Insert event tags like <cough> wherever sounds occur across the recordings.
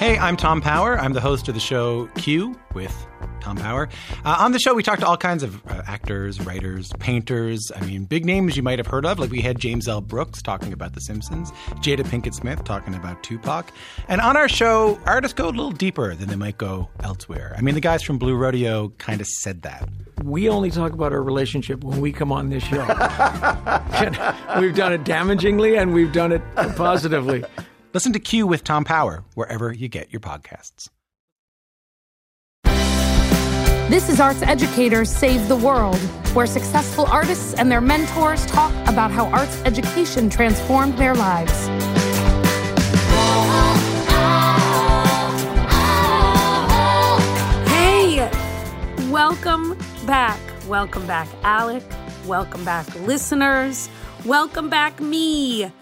Hey, I'm Tom Power. I'm the host of the show Q with Tom Power. Uh, on the show, we talk to all kinds of uh, actors, writers, painters. I mean, big names you might have heard of. Like we had James L. Brooks talking about The Simpsons, Jada Pinkett Smith talking about Tupac. And on our show, artists go a little deeper than they might go elsewhere. I mean, the guys from Blue Rodeo kind of said that. We only talk about our relationship when we come on this show. <laughs> we've done it damagingly and we've done it positively. Listen to Q with Tom Power wherever you get your podcasts. This is Arts Educators Save the World, where successful artists and their mentors talk about how arts education transformed their lives. Hey, welcome back. Welcome back, Alek. Welcome back, listeners. Welcome back, me.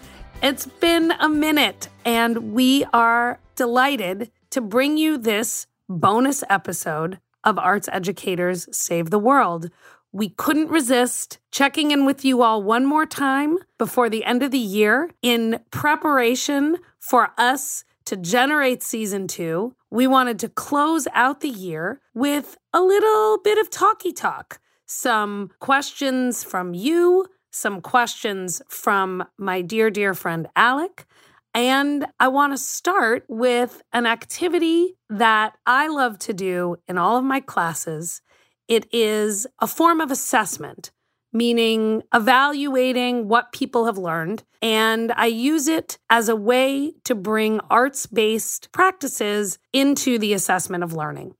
It's been a minute, and we are delighted to bring you this bonus episode of Arts Educators Save the World. We couldn't resist checking in with you all one more time before the end of the year in preparation for us to generate season two. We wanted to close out the year with a little bit of talky talk, some questions from you some questions from my dear, dear friend Alek. And I want to start with an activity that I love to do in all of my classes. It is a form of assessment, meaning evaluating what people have learned. And I use it as a way to bring arts based practices into the assessment of learning.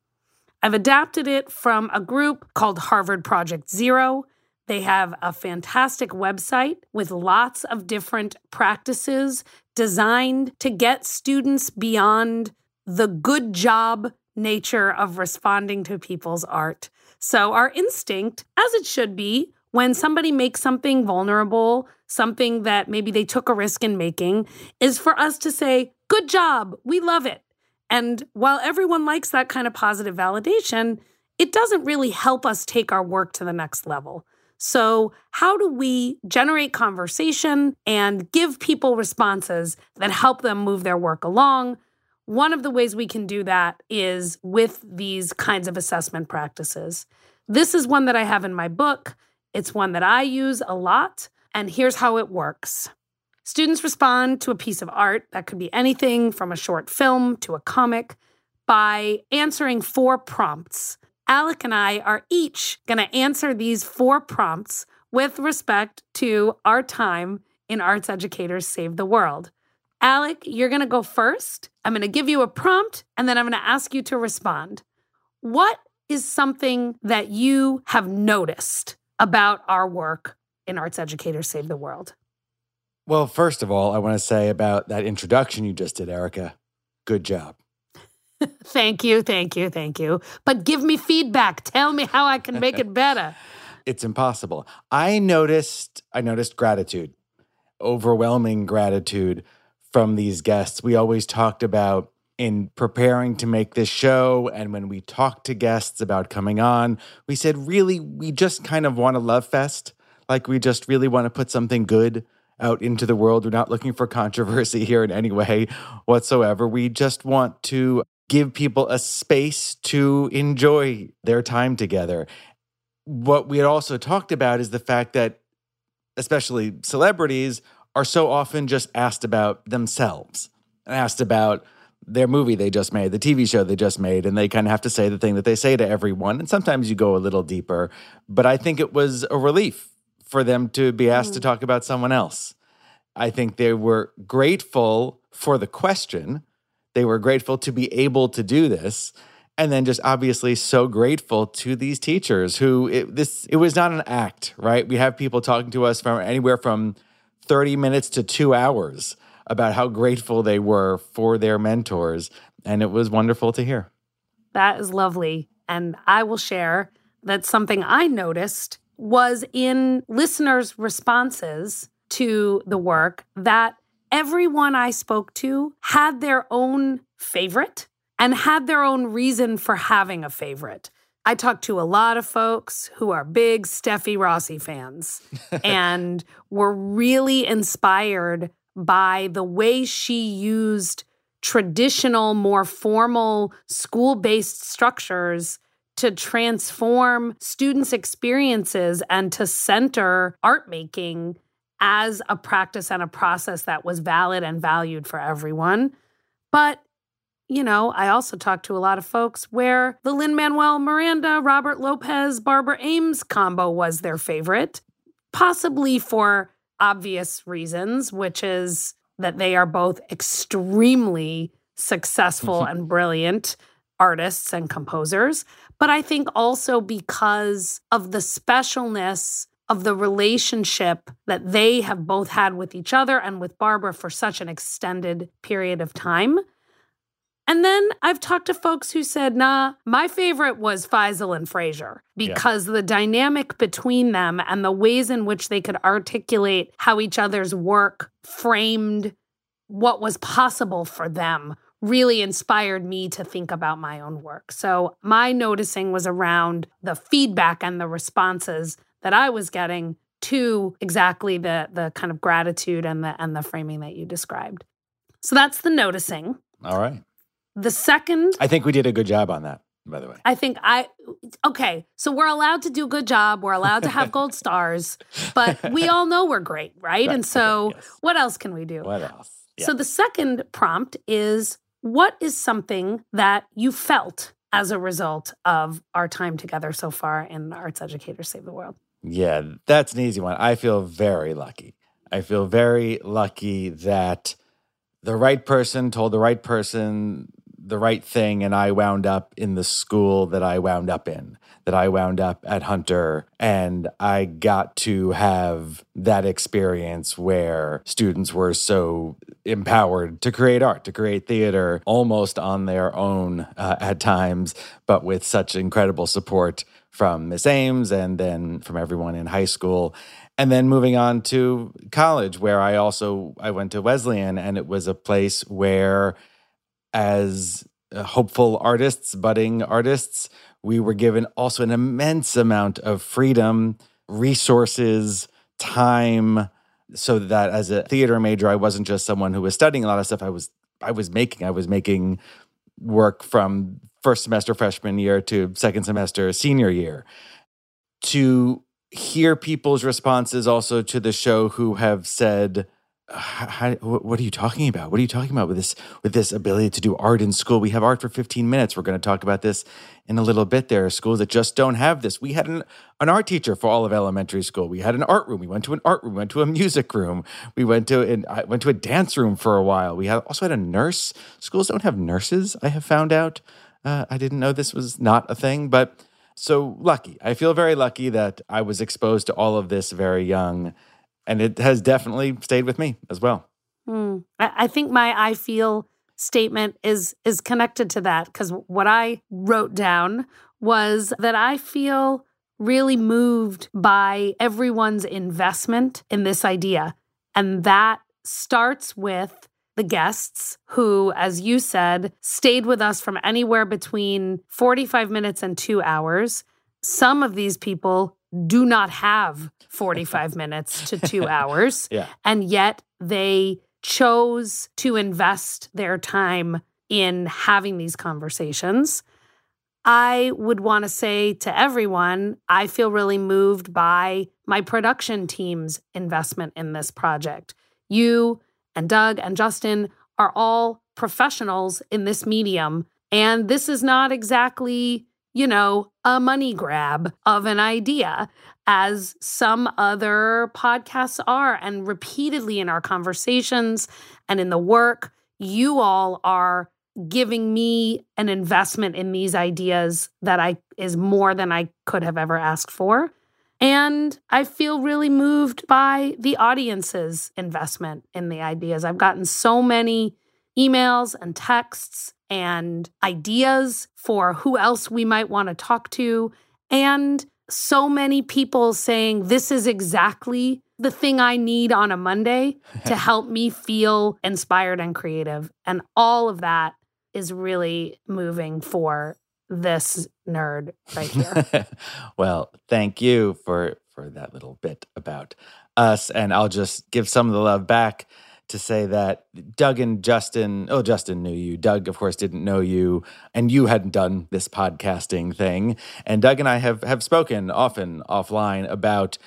I've adapted it from a group called Harvard Project Zero. They have a fantastic website with lots of different practices designed to get students beyond the good job nature of responding to people's art. So, our instinct, as it should be, when somebody makes something vulnerable, something that maybe they took a risk in making, is for us to say, Good job, we love it. And while everyone likes that kind of positive validation, it doesn't really help us take our work to the next level. So, how do we generate conversation and give people responses that help them move their work along? One of the ways we can do that is with these kinds of assessment practices. This is one that I have in my book. It's one that I use a lot. And here's how it works students respond to a piece of art that could be anything from a short film to a comic by answering four prompts. Alek and I are each going to answer these four prompts with respect to our time in Arts Educators Save the World. Alek, you're going to go first. I'm going to give you a prompt and then I'm going to ask you to respond. What is something that you have noticed about our work in Arts Educators Save the World? Well, first of all, I want to say about that introduction you just did, Erica. Good job. Thank you, thank you, thank you. But give me feedback. Tell me how I can make it better. it's impossible. I noticed I noticed gratitude. Overwhelming gratitude from these guests. We always talked about in preparing to make this show and when we talked to guests about coming on, we said really we just kind of want a love fest. Like we just really want to put something good out into the world. We're not looking for controversy <laughs> here in any way whatsoever. We just want to give people a space to enjoy their time together. What we had also talked about is the fact that, especially celebrities, are so often just asked about themselves and asked about their movie they just made, the TV show they just made, and they kind of have to say the thing that they say to everyone. And sometimes you go a little deeper, but I think it was a relief for them to be asked mm. to talk about someone else. I think they were grateful for the question they were grateful to be able to do this. And then just obviously so grateful to these teachers who it, this it was not an act, right? We have people talking to us from anywhere from 30 minutes to 2 hours about how grateful they were for their mentors and it was wonderful to hear. That is lovely. And I will share that something I noticed was in listeners' responses to the work that everyone I spoke to had their own favorite and had their own reason for having a favorite. I talked to a lot of folks who are big Steffi Rossi fans <laughs> and were really inspired by the way she used traditional, more formal school based structures to transform students' experiences and to center art making as a practice and a process that was valid and valued for everyone. But you know, I also talked to a lot of folks where the Lin Manuel Miranda, Robert Lopez, Barbara Ames combo was their favorite, possibly for obvious reasons, which is that they are both extremely successful mm-hmm. and brilliant artists and composers. But I think also because of the specialness of the relationship that they have both had with each other and with Barbara for such an extended period of time. And then I've talked to folks who said, nah, my favorite was Feisal and Fraser because yeah. the dynamic between them and the ways in which they could articulate how each other's work framed what was possible for them really inspired me to think about my own work. So my noticing was around the feedback and the responses that I was getting to exactly the the kind of gratitude and the and the framing that you described. So that's the noticing. All right. The second, I think we did a good job on that. By the way, I think I okay. So we're allowed to do a good job. We're allowed to have <laughs> gold stars, but we all know we're great, right? right. And so, yes. what else can we do? What else? Yeah. So the second prompt is what is something that you felt as a result of our time together so far in Arts Educators Save the World? Yeah, that's an easy one. I feel very lucky. I feel very lucky that the right person told the right person the right thing and I wound up in the school that I wound up in, that I wound up at Hunter. And I got to have that experience where students were so empowered to create art, to create theater almost on their own uh, at times, but with such incredible support from Miss Ames and then from everyone in high school and then moving on to college where i also i went to wesleyan and it was a place where as uh, hopeful artists, budding artists, we were given also an immense amount of freedom, resources, time, so that as a theater major, I wasn't just someone who was studying a lot of stuff. I was I was making I was making work from first semester freshman year to second semester senior year. To hear people's responses also to the show who have said, what are you talking about? What are you talking about with this with this ability to do art in school? We have art for 15 minutes. We're going to talk about this in a little bit. There are schools that just don't have this. We had an, an art teacher for all of elementary school. We had an art room. We went to an art room. We went to a music room. We went to an, I went to a dance room for a while. We had, also had a nurse. Schools don't have nurses. I have found out. Uh, I didn't know this was not a thing, but so lucky. I feel very lucky that I was exposed to all of this very young and it has definitely stayed with me as well. Mm. I, I think my I feel statement is is connected to that because what I wrote down was that I feel really moved by everyone's investment in this idea. And that starts with the guests who, as you said, stayed with us from anywhere between 45 minutes and two hours. Some of these people do not have 45 <laughs> minutes to two hours. <laughs> Yeah. And yet they chose to invest their time in having these conversations. I would want to say to everyone, I feel really moved by my production team's investment in this project. You and Doug and Justin are all professionals in this medium. And this is not exactly you know, a money grab of an idea, as some other podcasts are. And repeatedly in our conversations and in the work, you all are giving me an investment in these ideas that I is more than I could have ever asked for. And I feel really moved by the audience's investment in the ideas. I've gotten so many emails and texts and ideas for who else we might want to talk to. And so many people saying, This is exactly the thing I need on a Monday <laughs> to help me feel inspired and creative. And all of that is really moving for this nerd right here. <laughs> well, thank you for for that little bit about us and I'll just give some of the love back to say that Doug and Justin, oh, Justin knew you. Doug, of course, didn't know you, and you hadn't done this podcasting thing. And Doug and I have, have spoken often offline about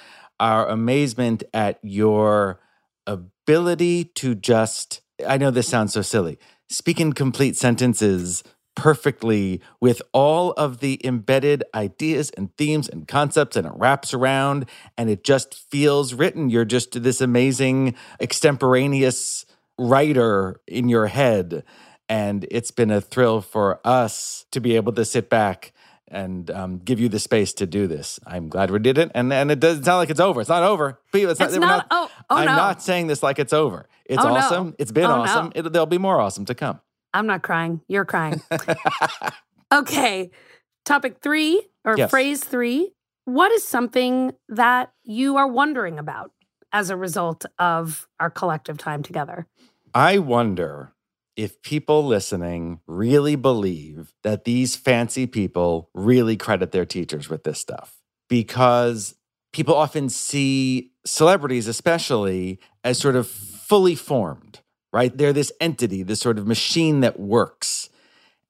our amazement at your ability to just, I know this sounds so silly, speak in complete sentences perfectly with all of the embedded ideas and themes and concepts and it wraps around and it just feels written you're just this amazing extemporaneous writer in your head and it's been a thrill for us to be able to sit back and um, give you the space to do this. I'm glad we did it, and and it doesn't sound like it's over. It's not over. It's, it's not, not, Oh, oh I'm no. not saying this like it's over. It's oh, awesome. No. It's been oh, awesome. No. It, there'll be more awesome to come. I'm not crying. You're crying. <laughs> okay. Topic three or yes. phrase three. What is something that you are wondering about as a result of our collective time together? I wonder if people listening really believe that these fancy people really credit their teachers with this stuff because people often see celebrities, especially, as sort of fully formed, right? They're this entity, this sort of machine that works.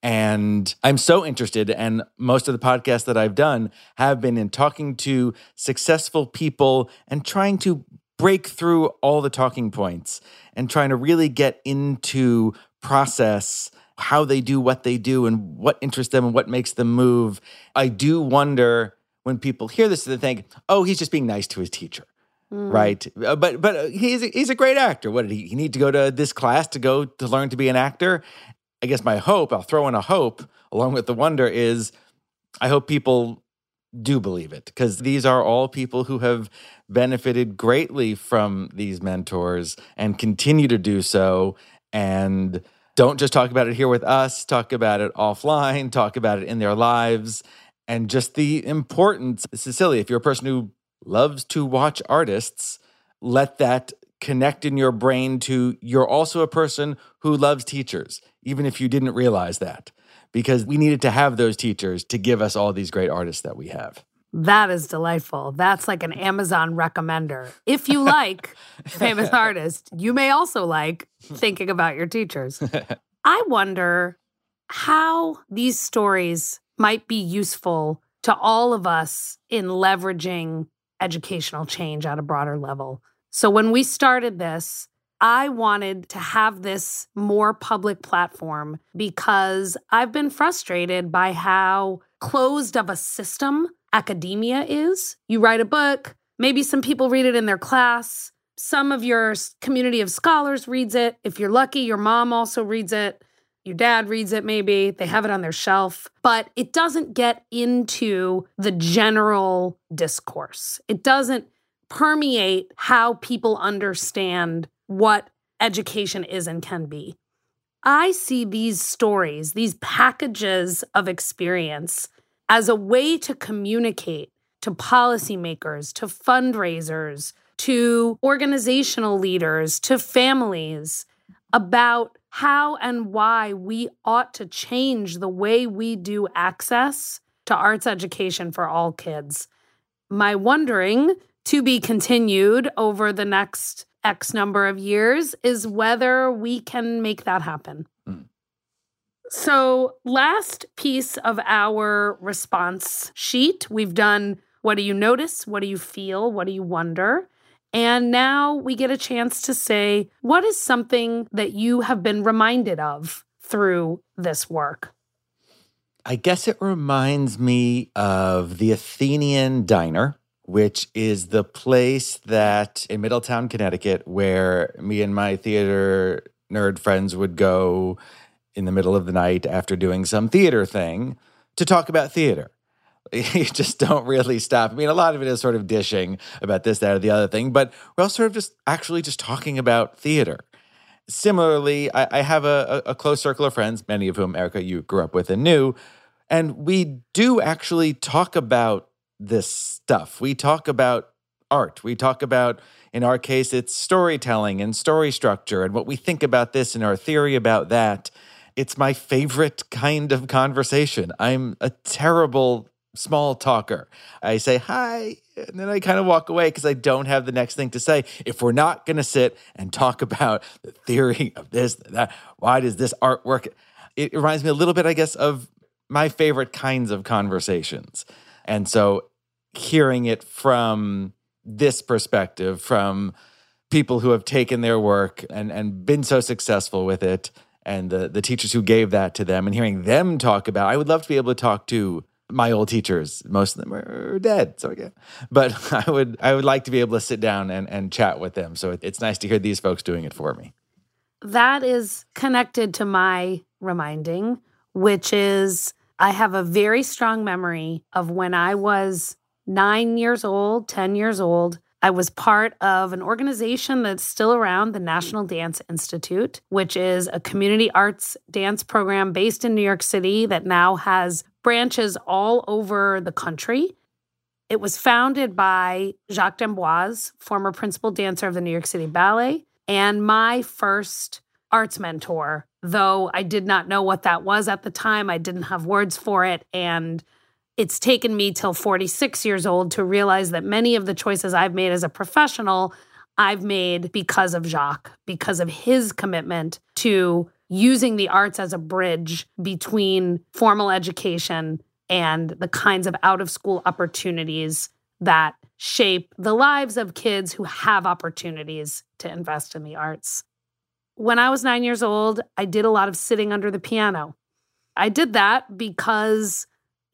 And I'm so interested, and most of the podcasts that I've done have been in talking to successful people and trying to break through all the talking points and trying to really get into process how they do what they do and what interests them and what makes them move. I do wonder when people hear this, they think, "Oh, he's just being nice to his teacher." Mm. Right, but but he's a, he's a great actor. What did he, he need to go to this class to go to learn to be an actor? I guess my hope, I'll throw in a hope along with the wonder, is I hope people do believe it because these are all people who have benefited greatly from these mentors and continue to do so. And don't just talk about it here with us, talk about it offline, talk about it in their lives. And just the importance, Cecilia, if you're a person who loves to watch artists, let that connect in your brain to you're also a person who loves teachers, even if you didn't realize that, because we needed to have those teachers to give us all these great artists that we have. That is delightful. That's like an Amazon recommender. If you like <laughs> famous artists, you may also like thinking about your teachers. <laughs> I wonder how these stories might be useful to all of us in leveraging educational change at a broader level. So when we started this, I wanted to have this more public platform because I've been frustrated by how closed of a system academia is. You write a book, maybe some people read it in their class, some of your community of scholars reads it. If you're lucky, your mom also reads it. Your dad reads it, maybe. They have it on their shelf, but it doesn't get into the general discourse. It doesn't permeate how people understand what education is and can be. I see these stories, these packages of experience, as a way to communicate to policymakers, to fundraisers, to organizational leaders, to families about how and why we ought to change the way we do access to arts education for all kids. My wondering to be continued over the next X number of years is whether we can make that happen. Mm. So, last piece of our response sheet, we've done what do you notice? What do you feel? What do you wonder? And now we get a chance to say, what is something that you have been reminded of through this work? I guess it reminds me of the Athenian Diner, which is the place that in Middletown, Connecticut, where me and my theater nerd friends would go in the middle of the night after doing some theater thing to talk about theater. <laughs> you just don't really stop. I mean, a lot of it is sort of dishing about this, that, or the other thing, but we're all sort of just actually just talking about theater. Similarly, I, I have a, a close circle of friends, many of whom, Erica, you grew up with and knew, and we do actually talk about this stuff. We talk about art. We talk about, in our case, it's storytelling and story structure and what we think about this and our theory about that. It's my favorite kind of conversation. I'm a terrible small talker. I say, Hi, and then I kind of walk away because I don't have the next thing to say. If we're not going to sit and talk <laughs> about the theory of this, that, why does this artwork? It reminds me a little bit, I guess, of my favorite kinds of conversations. And so hearing it from this perspective, from people who have taken their work and, and been so successful with it, and the, the teachers who gave that to them, and hearing them talk about, I would love to be able to talk to my old teachers. Most of them are dead, so yeah. But <laughs> I would I would like to be able to sit down and, and chat with them. So it's nice to hear these folks doing it for me. That is connected to my reminding, which is I have a very strong memory of when I was nine years old, 10 years old. I was part of an organization that's still around, the National Dance Institute, which is a community arts dance program based in New York City that now has branches all over the country. It was founded by Jacques d'Amboise, former principal dancer of the New York City Ballet, and my first arts mentor, though I did not know what that was at the time. I didn't have words for it. And it's taken me till 46 years old to realize that many of the choices I've made as a professional, I've made because of Jacques, because of his commitment to using the arts as a bridge between formal education and the kinds of out of school opportunities that shape the lives of kids who have opportunities to invest in the arts. When I was nine years old, I did a lot of sitting under the piano. I did that because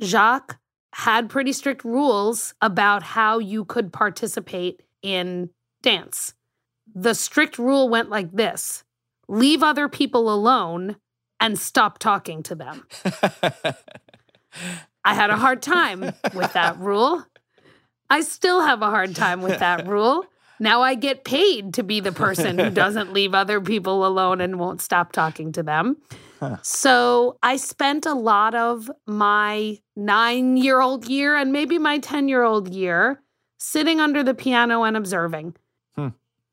Jacques had pretty strict rules about how you could participate in dance. The strict rule went like this leave other people alone and stop talking to them. I had a hard time with that <laughs> rule. I still have a hard time with that rule. Now I get paid to be the person who doesn't leave other people alone and won't stop talking to them. Huh. So I spent a lot of my nine year old year and maybe my 10 year old year sitting under the piano and observing.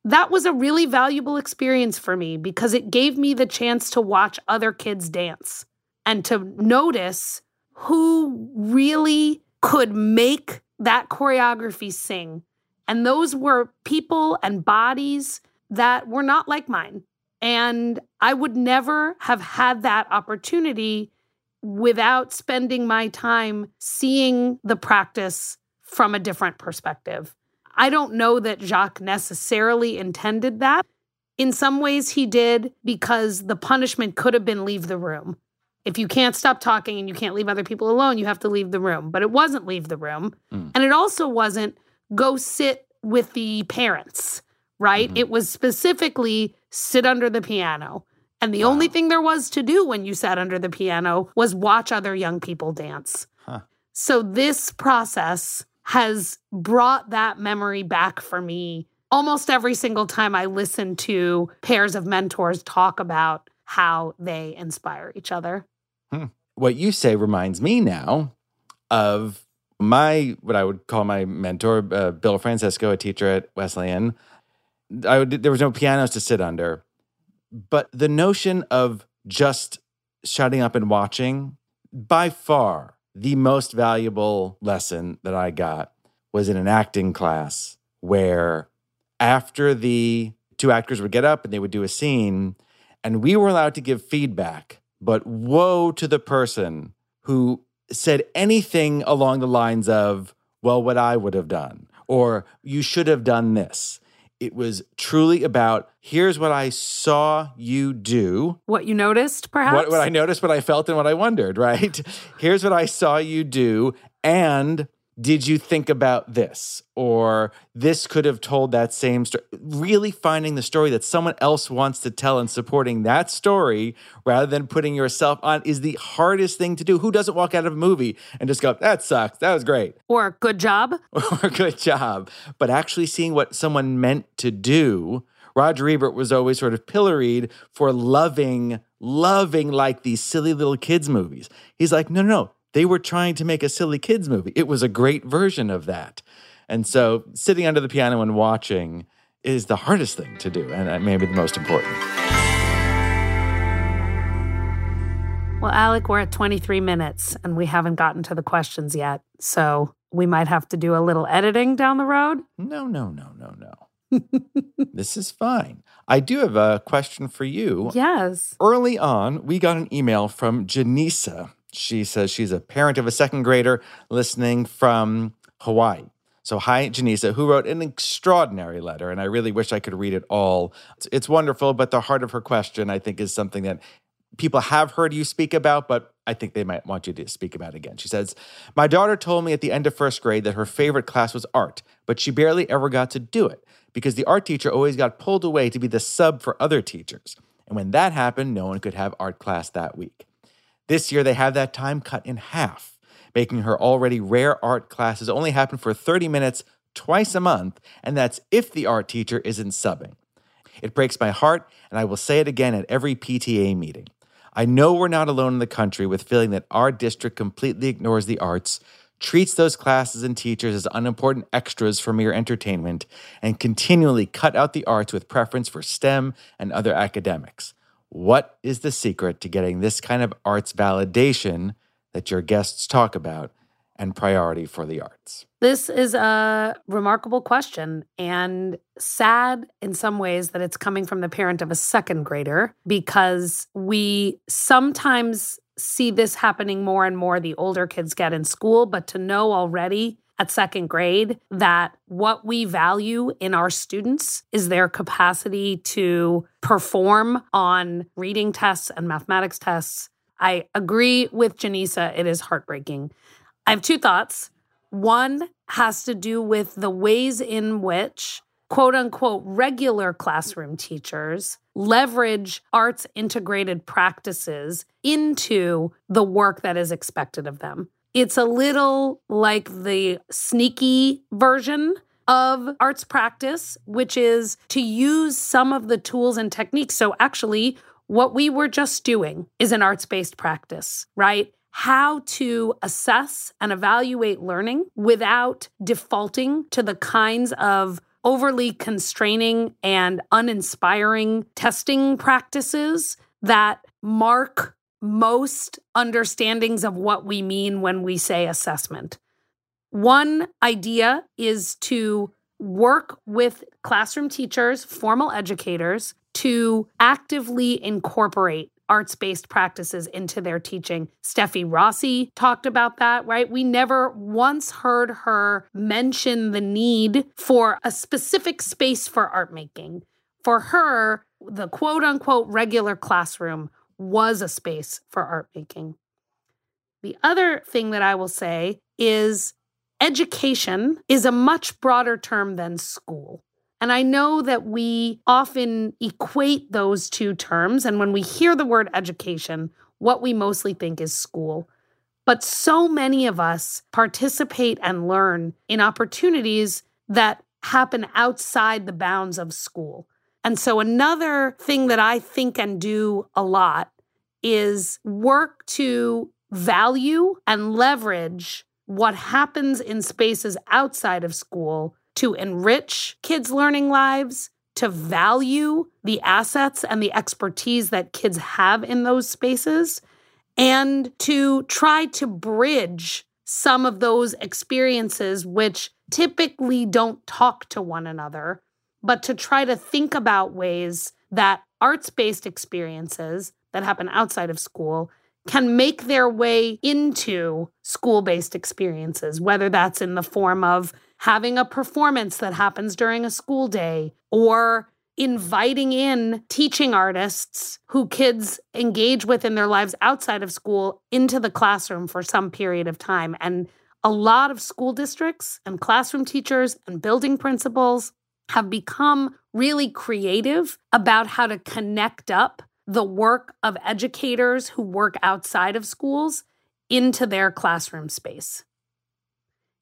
That was a really valuable experience for me because it gave me the chance to watch other kids dance and to notice who really could make that choreography sing and those were people and bodies that were not like mine. And I would never have had that opportunity without spending my time seeing the practice from a different perspective. I don't know that Jacques necessarily intended that. In some ways, he did because the punishment could have been leave the room. If you can't stop talking and you can't leave other people alone, you have to leave the room. But it wasn't leave the room. Mm. And it also wasn't go sit with the parents, right? Mm-hmm. It was specifically sit under the piano. And the wow. only thing there was to do when you sat under the piano was watch other young people dance. Huh. So this process has brought that memory back for me almost every single time I listen to pairs of mentors talk about how they inspire each other. Hmm. What you say reminds me now of my what I would call my mentor, uh, Bill Francisco, a teacher at Wesleyan. I would, there was no pianos to sit under, but the notion of just shutting up and watching, by far the most valuable lesson that I got was in an acting class where after the two actors would get up and they would do a scene, and we were allowed to give feedback. But woe to the person who said anything along the lines of, well, what I would have done, or you should have done this. It was truly about here's what I saw you do. What you noticed, perhaps? What, what I noticed, what I felt, and what I wondered, <laughs> right? here's what I saw you do. And did you think about this? Or this could have told that same story. Really finding the story that someone else wants to tell and supporting that story rather than putting yourself on is the hardest thing to do. Who doesn't walk out of a movie and just go, that sucks, that was great? Or good job. <laughs> or good job. But actually seeing what someone meant to do. Roger Ebert was always sort of pilloried for loving, loving like these silly little kids' movies. He's like, no, no, no they were trying to make a silly kids movie. It was a great version of that. And so sitting under the piano and watching is the hardest thing to do and maybe the most important. Well, Alek, we're at 23 minutes and we haven't gotten to the questions yet. So we might have to do a little editing down the road. No, no, no, no, no. <laughs> this is fine. I do have a question for you. Yes. Early on, we got an email from Janisa. She says she's a parent of a second grader listening from Hawaii. So, hi, Janisa, who wrote an extraordinary letter, and I really wish I could read it all. It's, it's wonderful, but the heart of her question, I think, is something that people have heard you speak about, but I think they might want you to speak about again. She says, My daughter told me at the end of first grade that her favorite class was art, but she barely ever got to do it because the art teacher always got pulled away to be the sub for other teachers. And when that happened, no one could have art class that week. This year, they have that time cut in half making her already rare art classes only happen for 30 minutes twice a month, and that's if the art teacher isn't subbing. It breaks my heart, and I will say it again at every PTA meeting. I know we're not alone in the country with feeling that our district completely ignores the arts, treats those classes and teachers as unimportant extras for mere entertainment, and continually cut out the arts with preference for STEM and other academics. What is the secret to getting this kind of arts validation that your guests talk about and priority for the arts? This is a remarkable question and sad in some ways that it's coming from the parent of a second grader because we sometimes see this happening more and more the older kids get in school, but to know already at second grade that what we value in our students is their capacity to perform on reading tests and mathematics tests I agree with Janisa. It is heartbreaking. I have two thoughts. One has to do with the ways in which quote unquote regular classroom teachers leverage arts integrated practices into the work that is expected of them. It's a little like the sneaky version of arts practice, which is to use some of the tools and techniques. So, actually, what we were just doing is an arts based practice, right? How to assess and evaluate learning without defaulting to the kinds of overly constraining and uninspiring testing practices that mark most understandings of what we mean when we say assessment. One idea is to work with classroom teachers, formal educators, to actively incorporate arts based practices into their teaching. Steffi Rossi talked about that, right? We never once heard her mention the need for a specific space for art making. For her, the quote unquote regular classroom was a space for art making. The other thing that I will say is education is a much broader term than school. And I know that we often equate those two terms. And when we hear the word education, what we mostly think is school. But so many of us participate and learn in opportunities that happen outside the bounds of school. And so, another thing that I think and do a lot is work to value and leverage what happens in spaces outside of school to enrich kids' learning lives, to value the assets and the expertise that kids have in those spaces, and to try to bridge some of those experiences which typically don't talk to one another, but to try to think about ways that arts based experiences that happen outside of school can make their way into school based experiences, whether that's in the form of having a performance that happens during a school day or inviting in teaching artists who kids engage with in their lives outside of school into the classroom for some period of time. And a lot of school districts and classroom teachers and building principals have become really creative about how to connect up the work of educators who work outside of schools into their classroom space.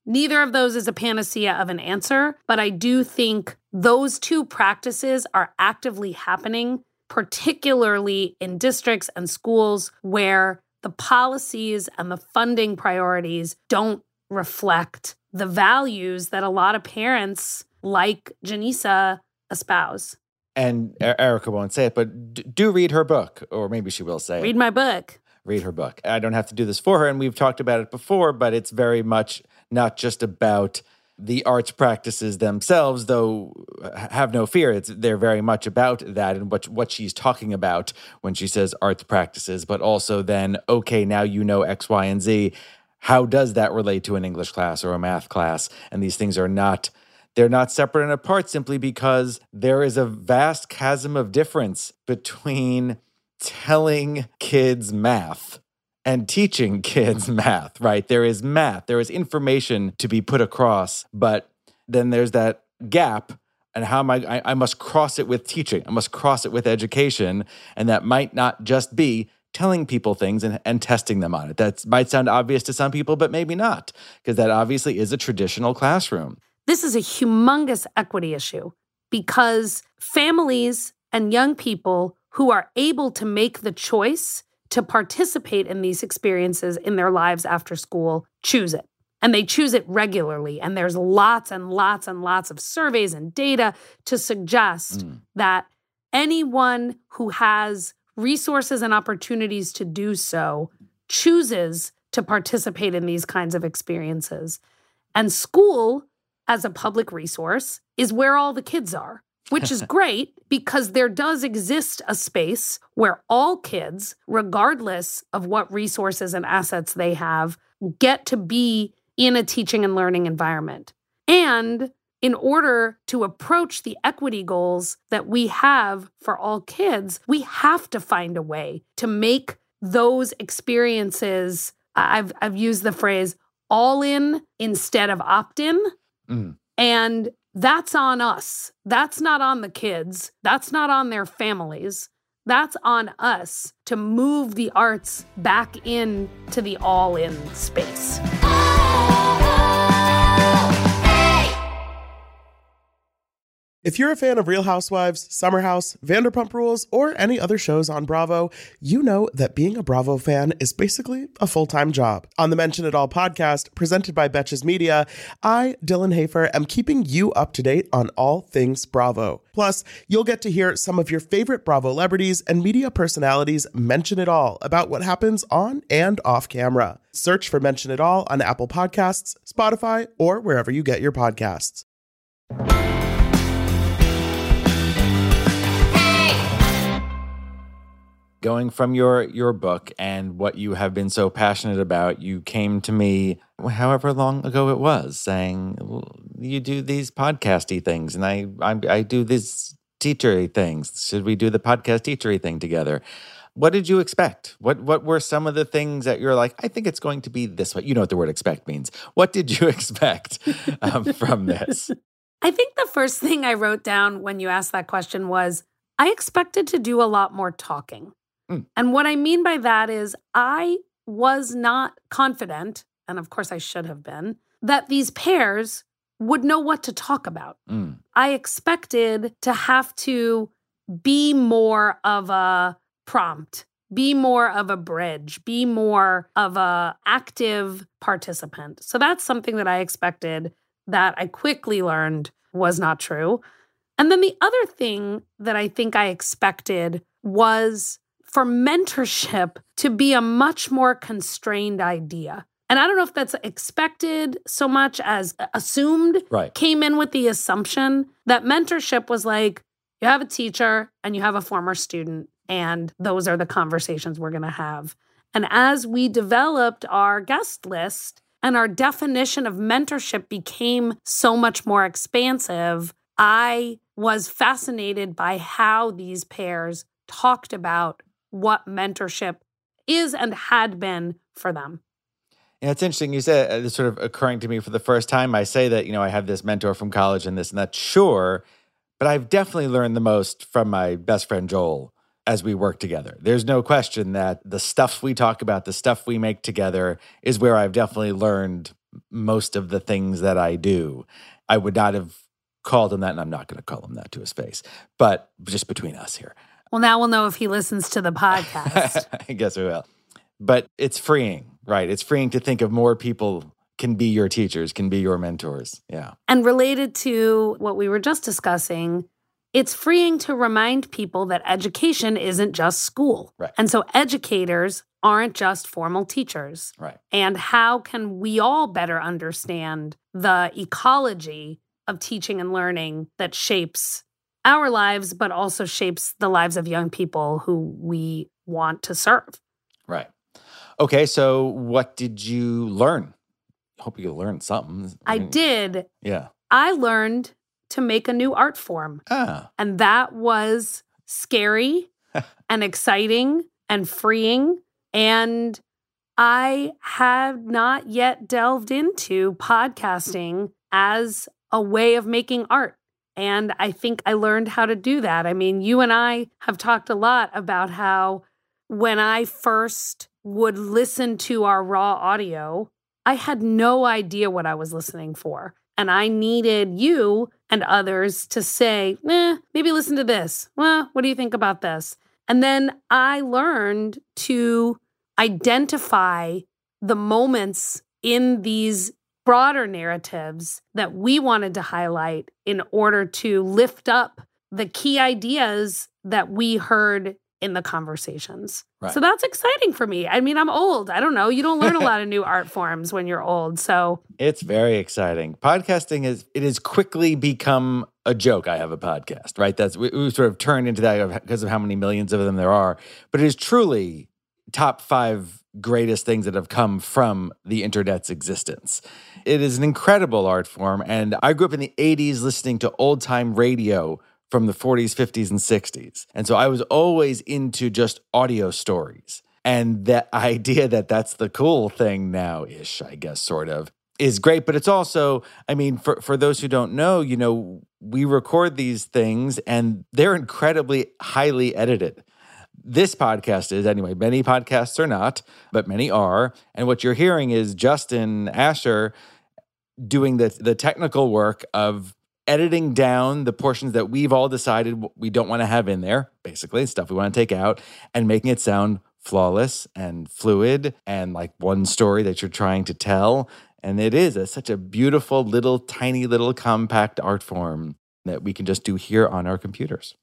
Neither of those is a panacea of an answer, but I do think those two practices are actively happening, particularly in districts and schools where the policies and the funding priorities don't reflect the values that a lot of parents like Janisa espouse. And Erica won't say it, but do read her book, or maybe she will say read it. my book. Read her book. I don't have to do this for her, and we've talked about it before, but it's very much not just about the arts practices themselves, though have no fear, it's they're very much about that and what what she's talking about when she says arts practices, but also then, okay, now you know X, Y, and Z. How does that relate to an English class or a math class? And these things are not they're not separate and apart simply because there is a vast chasm of difference between telling kids math and teaching <laughs> kids math, right? There is math, there is information to be put across, but then there's that gap. And how am I, I? I must cross it with teaching. I must cross it with education. And that might not just be telling people things and, and testing them on it. That might sound obvious to some people, but maybe not, because that obviously is a traditional classroom. This is a humongous equity issue because families and young people who are able to make the choice to participate in these experiences in their lives after school choose it. And they choose it regularly. And there's lots and lots and lots of surveys and data to suggest mm. that anyone who has resources and opportunities to do so chooses to participate in these kinds of experiences. And school, as a public resource, is where all the kids are which is <laughs> great because there does exist a space where all kids, regardless of what resources and assets they have, get to be in a teaching and learning environment. And in order to approach the equity goals that we have for all kids, we have to find a way to make those experiences. I've, I've used the phrase all in instead of opt in. Mm. And that's on us. That's not on the kids. That's not on their families. That's on us to move the arts back into the all in space. If you're a fan of Real Housewives, Summer House, Vanderpump Rules, or any other shows on Bravo, you know that being a Bravo fan is basically a full time job. On the Mention It All podcast, presented by Betches Media, I, Dylan Hafer, am keeping you up to date on all things Bravo. Plus, you'll get to hear some of your favorite Bravo celebrities and media personalities mention it all about what happens on and off camera. Search for Mention It All on Apple Podcasts, Spotify, or wherever you get your podcasts. Going from your your book and what you have been so passionate about you came to me however long ago it was saying well, you do these podcasty things and I, I i do these teachery things. Should we do the podcast teachery thing together? What did you expect? What what were some of the things that you're like i think it's going to be this way. You know what the word expect means. What did you <laughs> expect um, from this? <laughs> I think the first thing i wrote down when you asked that question was I expected to do a lot more talking. Mm. And what I mean by that is, I was not confident, and of course I should have been, that these pairs would know what to talk about. Mm. I expected to have to be more of a prompt, be more of a bridge, be more of a active participant. So that's something that I expected that I quickly learned was not true. And then the other thing that I think I expected was for mentorship to be a much more constrained idea. And I don't know if that's expected so much as assumed. Right. Came in with the assumption that mentorship was like, you have a teacher and you have a former student, and those are the conversations we're going to have. And as we developed our guest list and our definition of mentorship became so much more expansive, I was fascinated by how these pairs talked about what mentorship is and had been for them. Yeah, it's interesting. You said uh, it's sort of occurring to me for the first time. I say that, you know, I have this mentor from college and this and that. Sure. But I've definitely learned the most from my best friend Joel as we work together. There's no question that the stuff we talk about, the stuff we make together, is where I've definitely learned most of the things that I do. I would not have called him that, and I'm not going to call him that to his face, but just between us here. Well, now we'll know if he listens to the podcast. <laughs> I guess we will. But it's freeing, right? It's freeing to think of more people can be your teachers, can be your mentors. Yeah. And related to what we were just discussing, it's freeing to remind people that education isn't just school. Right. And so educators aren't just formal teachers. Right. And how can we all better understand the ecology of teaching and learning that shapes our lives, but also shapes the lives of young people who we want to serve? Right. Okay. So, what did you learn? Hope you learned something. I mean, did. Yeah. I learned to make a new art form. Ah. And that was scary <laughs> and exciting and freeing. And I have not yet delved into podcasting as a way of making art. And I think I learned how to do that. I mean, you and I have talked a lot about how when I first would listen to our raw audio, I had no idea what I was listening for. And I needed you and others to say, eh, maybe listen to this. Well, what do you think about this? And then I learned to identify the moments in these broader narratives that we wanted to highlight in order to lift up the key ideas that we heard in the conversations. Right. So that's exciting for me. I mean, I'm old. I don't know. You don't learn a lot of new <laughs> art forms when you're old. So It's very exciting. Podcasting is it has quickly become a joke. I have a podcast, right? That's we, we sort of turned into that because of how many millions of them there are. But it is truly top five greatest things that have come from the internet's existence. It is an incredible art form, and I grew up in the '80s listening to old time radio from the 40s, 50s, and 60s, and so I was always into just audio stories. And that <laughs> idea that that's the cool thing now ish, I guess, sort of, is great. But it's also, I mean, for, for those who don't know, you know, we record these things and they're incredibly highly edited. This podcast is, anyway, many podcasts are not, but many are. And what you're hearing is Justin Asher doing the, the technical work of editing down the portions that we've all decided we don't want to have in there, basically, stuff we want to take out, and making it sound flawless and fluid and like one story that you're trying to tell. And it is a, such a beautiful, little, tiny, little compact art form that we can just do here on our computers.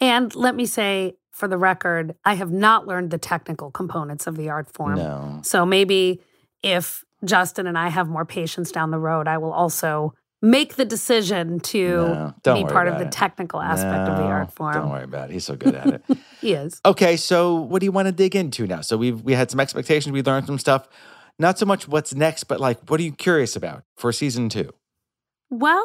And let me say, for the record, I have not learned the technical components of the art form. No. So maybe if Justin and I have more patience down the road, I will also make the decision to No, be part of the it. technical aspect of the art form. Don't worry about it. He's so good at it. <laughs> He is. Okay, so what do you want to dig into now? So we've we had some expectations, we learned some stuff. Not so much what's next, but like what are you curious about for season two? Well,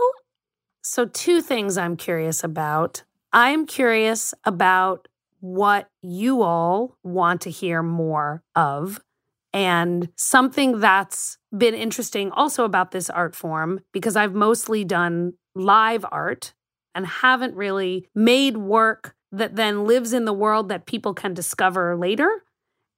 so two things I'm curious about. I'm curious about what you all want to hear more of. And something that's been interesting also about this art form, because I've mostly done live art and haven't really made work that then lives in the world that people can discover later.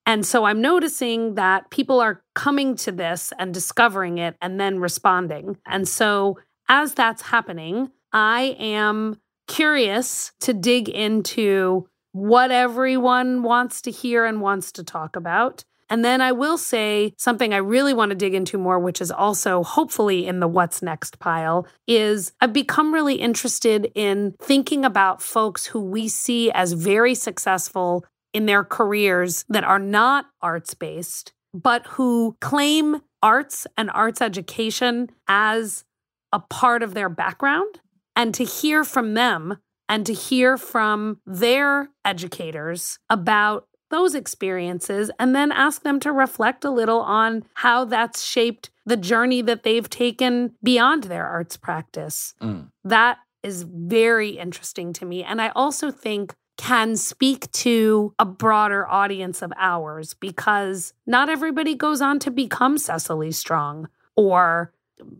And so I'm noticing that people are coming to this and discovering it and then responding. And so as that's happening, I am curious to dig into what everyone wants to hear and wants to talk about. And then I will say something I really want to dig into more, which is also hopefully in the what's next pile, is I've become really interested in thinking about folks who we see as very successful in their careers that are not arts based, but who claim arts and arts education as a part of their background. And to hear from them and to hear from their educators about those experiences and then ask them to reflect a little on how that's shaped the journey that they've taken beyond their arts practice. Mm. That is very interesting to me. And I also think can speak to a broader audience of ours because not everybody goes on to become Cecily Strong or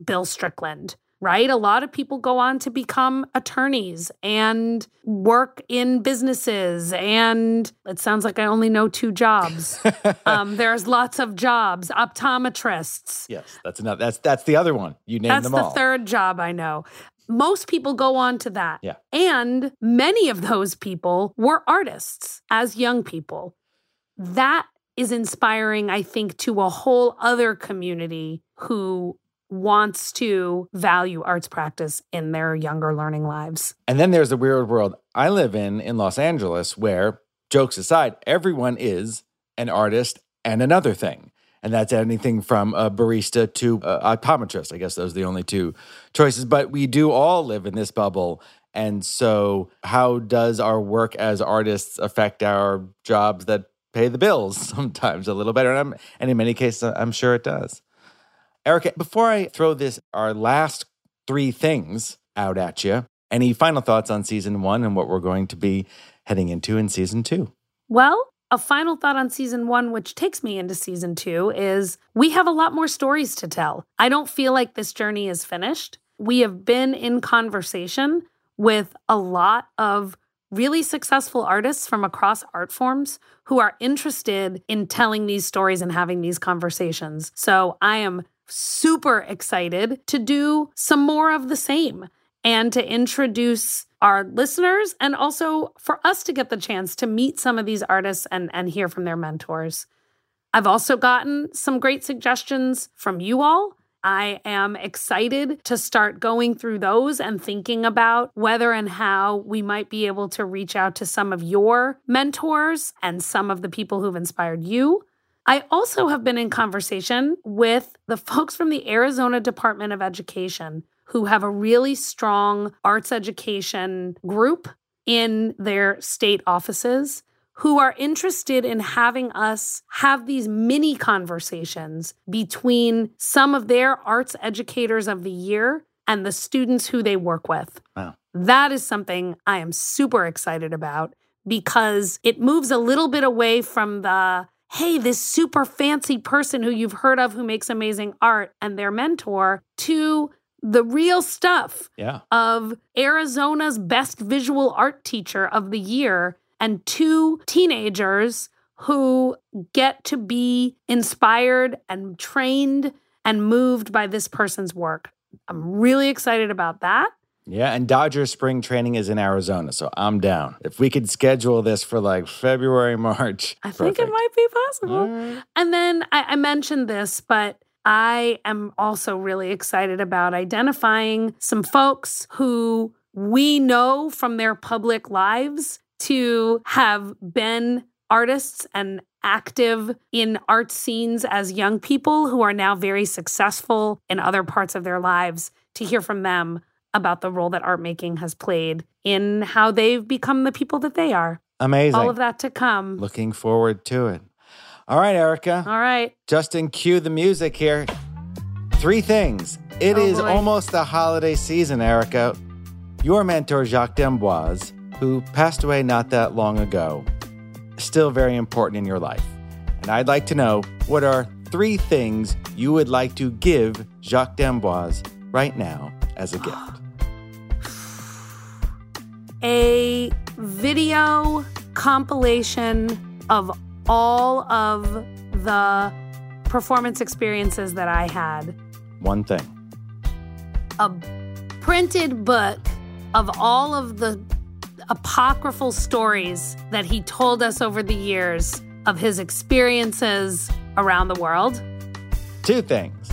Bill Strickland right? A lot of people go on to become attorneys and work in businesses. And it sounds like I only know two jobs. <laughs> um, there's lots of jobs, optometrists. Yes, that's another. That's that's the other one. You named That's them the all. third job I know. Most people go on to that. Yeah. And many of those people were artists as young people. That is inspiring, I think, to a whole other community who wants to value arts practice in their younger learning lives. And then there's the weird world I live in in Los Angeles where, jokes aside, everyone is an artist and another thing. And that's anything from a barista to a optometrist. I guess those are the only two choices. But we do all live in this bubble. And so, how does our work as artists affect our jobs that pay the bills <laughs> sometimes a little better? And, and in many cases, I'm sure it does. Erica, before I throw this, our last three things out at you, any final thoughts on season one and what we're going to be heading into in season two? Well, a final thought on season one, which takes me into season two, is we have a lot more stories to tell. I don't feel like this journey is finished. We have been in conversation with a lot of really successful artists from across art forms who are interested in telling these stories and having these conversations. So I am super excited to do some more of the same and to introduce our listeners and also for us to get the chance to meet some of these artists and, and hear from their mentors. I've also gotten some great suggestions from you all. I am excited to start going through those and thinking about whether and how we might be able to reach out to some of your mentors and some of the people who've inspired you. I also have been in conversation with the folks from the Arizona Department of Education who have a really strong arts education group in their state offices who are interested in having us have these mini conversations between some of their arts educators of the year and the students who they work with. Wow. That is something I am super excited about because it moves a little bit away from the hey, this super fancy person who you've heard of who makes amazing art and their mentor to the real stuff Yeah. of Arizona's best visual art teacher of the year and two teenagers who get to be inspired and trained and moved by this person's work. I'm really excited about that. Yeah, and Dodger spring training is in Arizona, so I'm down. If we could schedule this for like February, <laughs> March, I think it might be possible. Right. And then I, I mentioned this, but I am also really excited about identifying some folks who we know from their public lives to have been artists and active in art scenes as young people who are now very successful in other parts of their lives to hear from them about the role that art making has played in how they've become the people that they are. Amazing. All of that to come. Looking forward to it. All right, Erica. All right. Justin, cue the music here. Three things. It Oh, is boy. almost the holiday season, Erica. Your mentor, Jacques D'Amboise, who passed away not that long ago, still very important in your life. And I'd like to know what are three things you would like to give Jacques D'Amboise right now as a gift? <gasps> <gasps> <gasps> a video compilation of all of the performance experiences that I had. One thing. A printed book of all of the apocryphal stories that he told us over the years of his experiences around the world. Two things.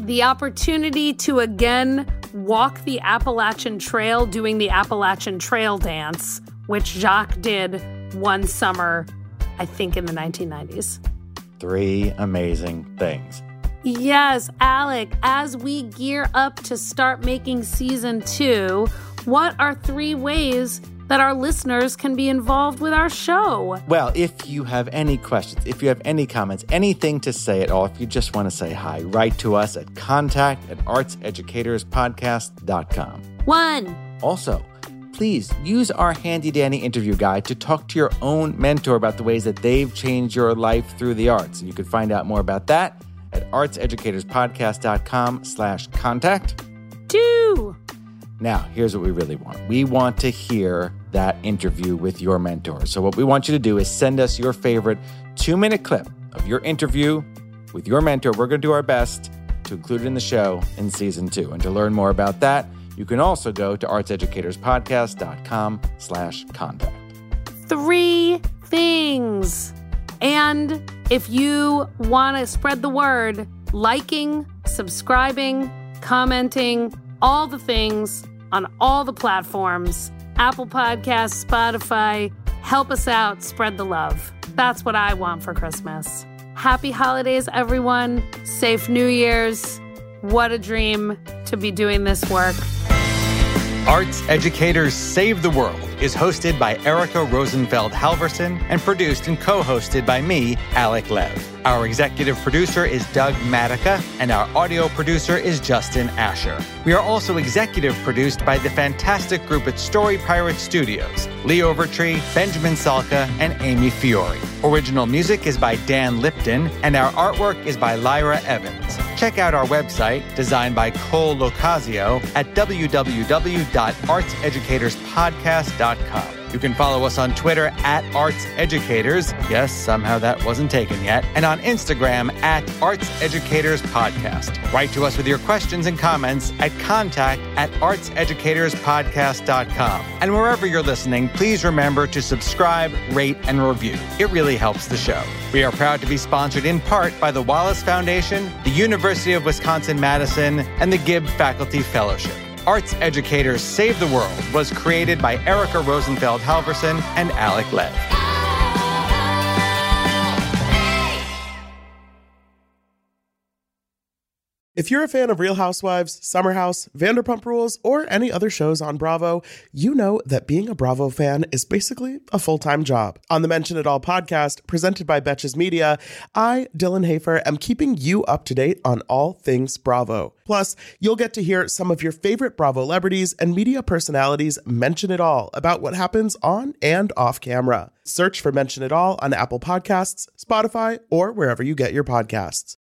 the opportunity to again walk the Appalachian Trail doing the Appalachian Trail dance, which Jacques did one summer, I think in the 1990s. Three amazing things. Yes, Alek, as we gear up to start making season two, what are three ways that our listeners can be involved with our show? Well, if you have any questions, if you have any comments, anything to say at all, if you just want to say hi, write to us at contact at artseducatorspodcast.com. One, Also, please use our handy dandy interview guide to talk to your own mentor about the ways that they've changed your life through the arts. And you can find out more about that at artseducatorspodcast.com slash contact. two, Now, here's what we really want. We want to hear that interview with your mentor. So, what we want you to do is send us your favorite two minute clip of your interview with your mentor. We're going to do our best to include it in the show in season two. And to learn more about that, you can also go to artseducatorspodcast.com slash contact. three things. And if you want to spread the word, liking, subscribing, commenting, all the things on all the platforms Apple Podcasts, Spotify. Help us out, spread the love. That's what I want for Christmas. Happy holidays, everyone. Safe New Year's. What a dream to be doing this work. Arts Educators Save the World is hosted by Erica Rosenfeld Halverson and produced and co hosted by me, Alek Lev. Our executive producer is Doug Matica, and our audio producer is Justin Asher. We are also executive produced by the fantastic group at Story Pirate Studios Lee Overtree, Benjamin Salka, and Amy Fiore. Original music is by Dan Lipton, and our artwork is by Lyra Evans. Check out our website, designed by Cole Locasio, at www.artseducatorspodcast.com. You can follow us on Twitter at Arts Educators. Yes, somehow that wasn't taken yet. And on Instagram at Arts Educators Podcast. Write to us with your questions and comments at contact at artseducatorspodcast.com. And wherever you're listening, please remember to subscribe, rate, and review. It really helps the show. We are proud to be sponsored in part by the Wallace Foundation, the University of Wisconsin Madison, and the Gibb Faculty Fellowship. Arts Educators Save the World was created by Erica Rosenfeld Halverson and Alek Lev. If you're a fan of Real Housewives, Summer House, Vanderpump Rules, or any other shows on Bravo, you know that being a Bravo fan is basically a full time job. On the Mention It All podcast, presented by Betches Media, I, Dylan Hafer, am keeping you up to date on all things Bravo. Plus, you'll get to hear some of your favorite Bravo celebrities and media personalities mention it all about what happens on and off camera. Search for Mention It All on Apple Podcasts, Spotify, or wherever you get your podcasts.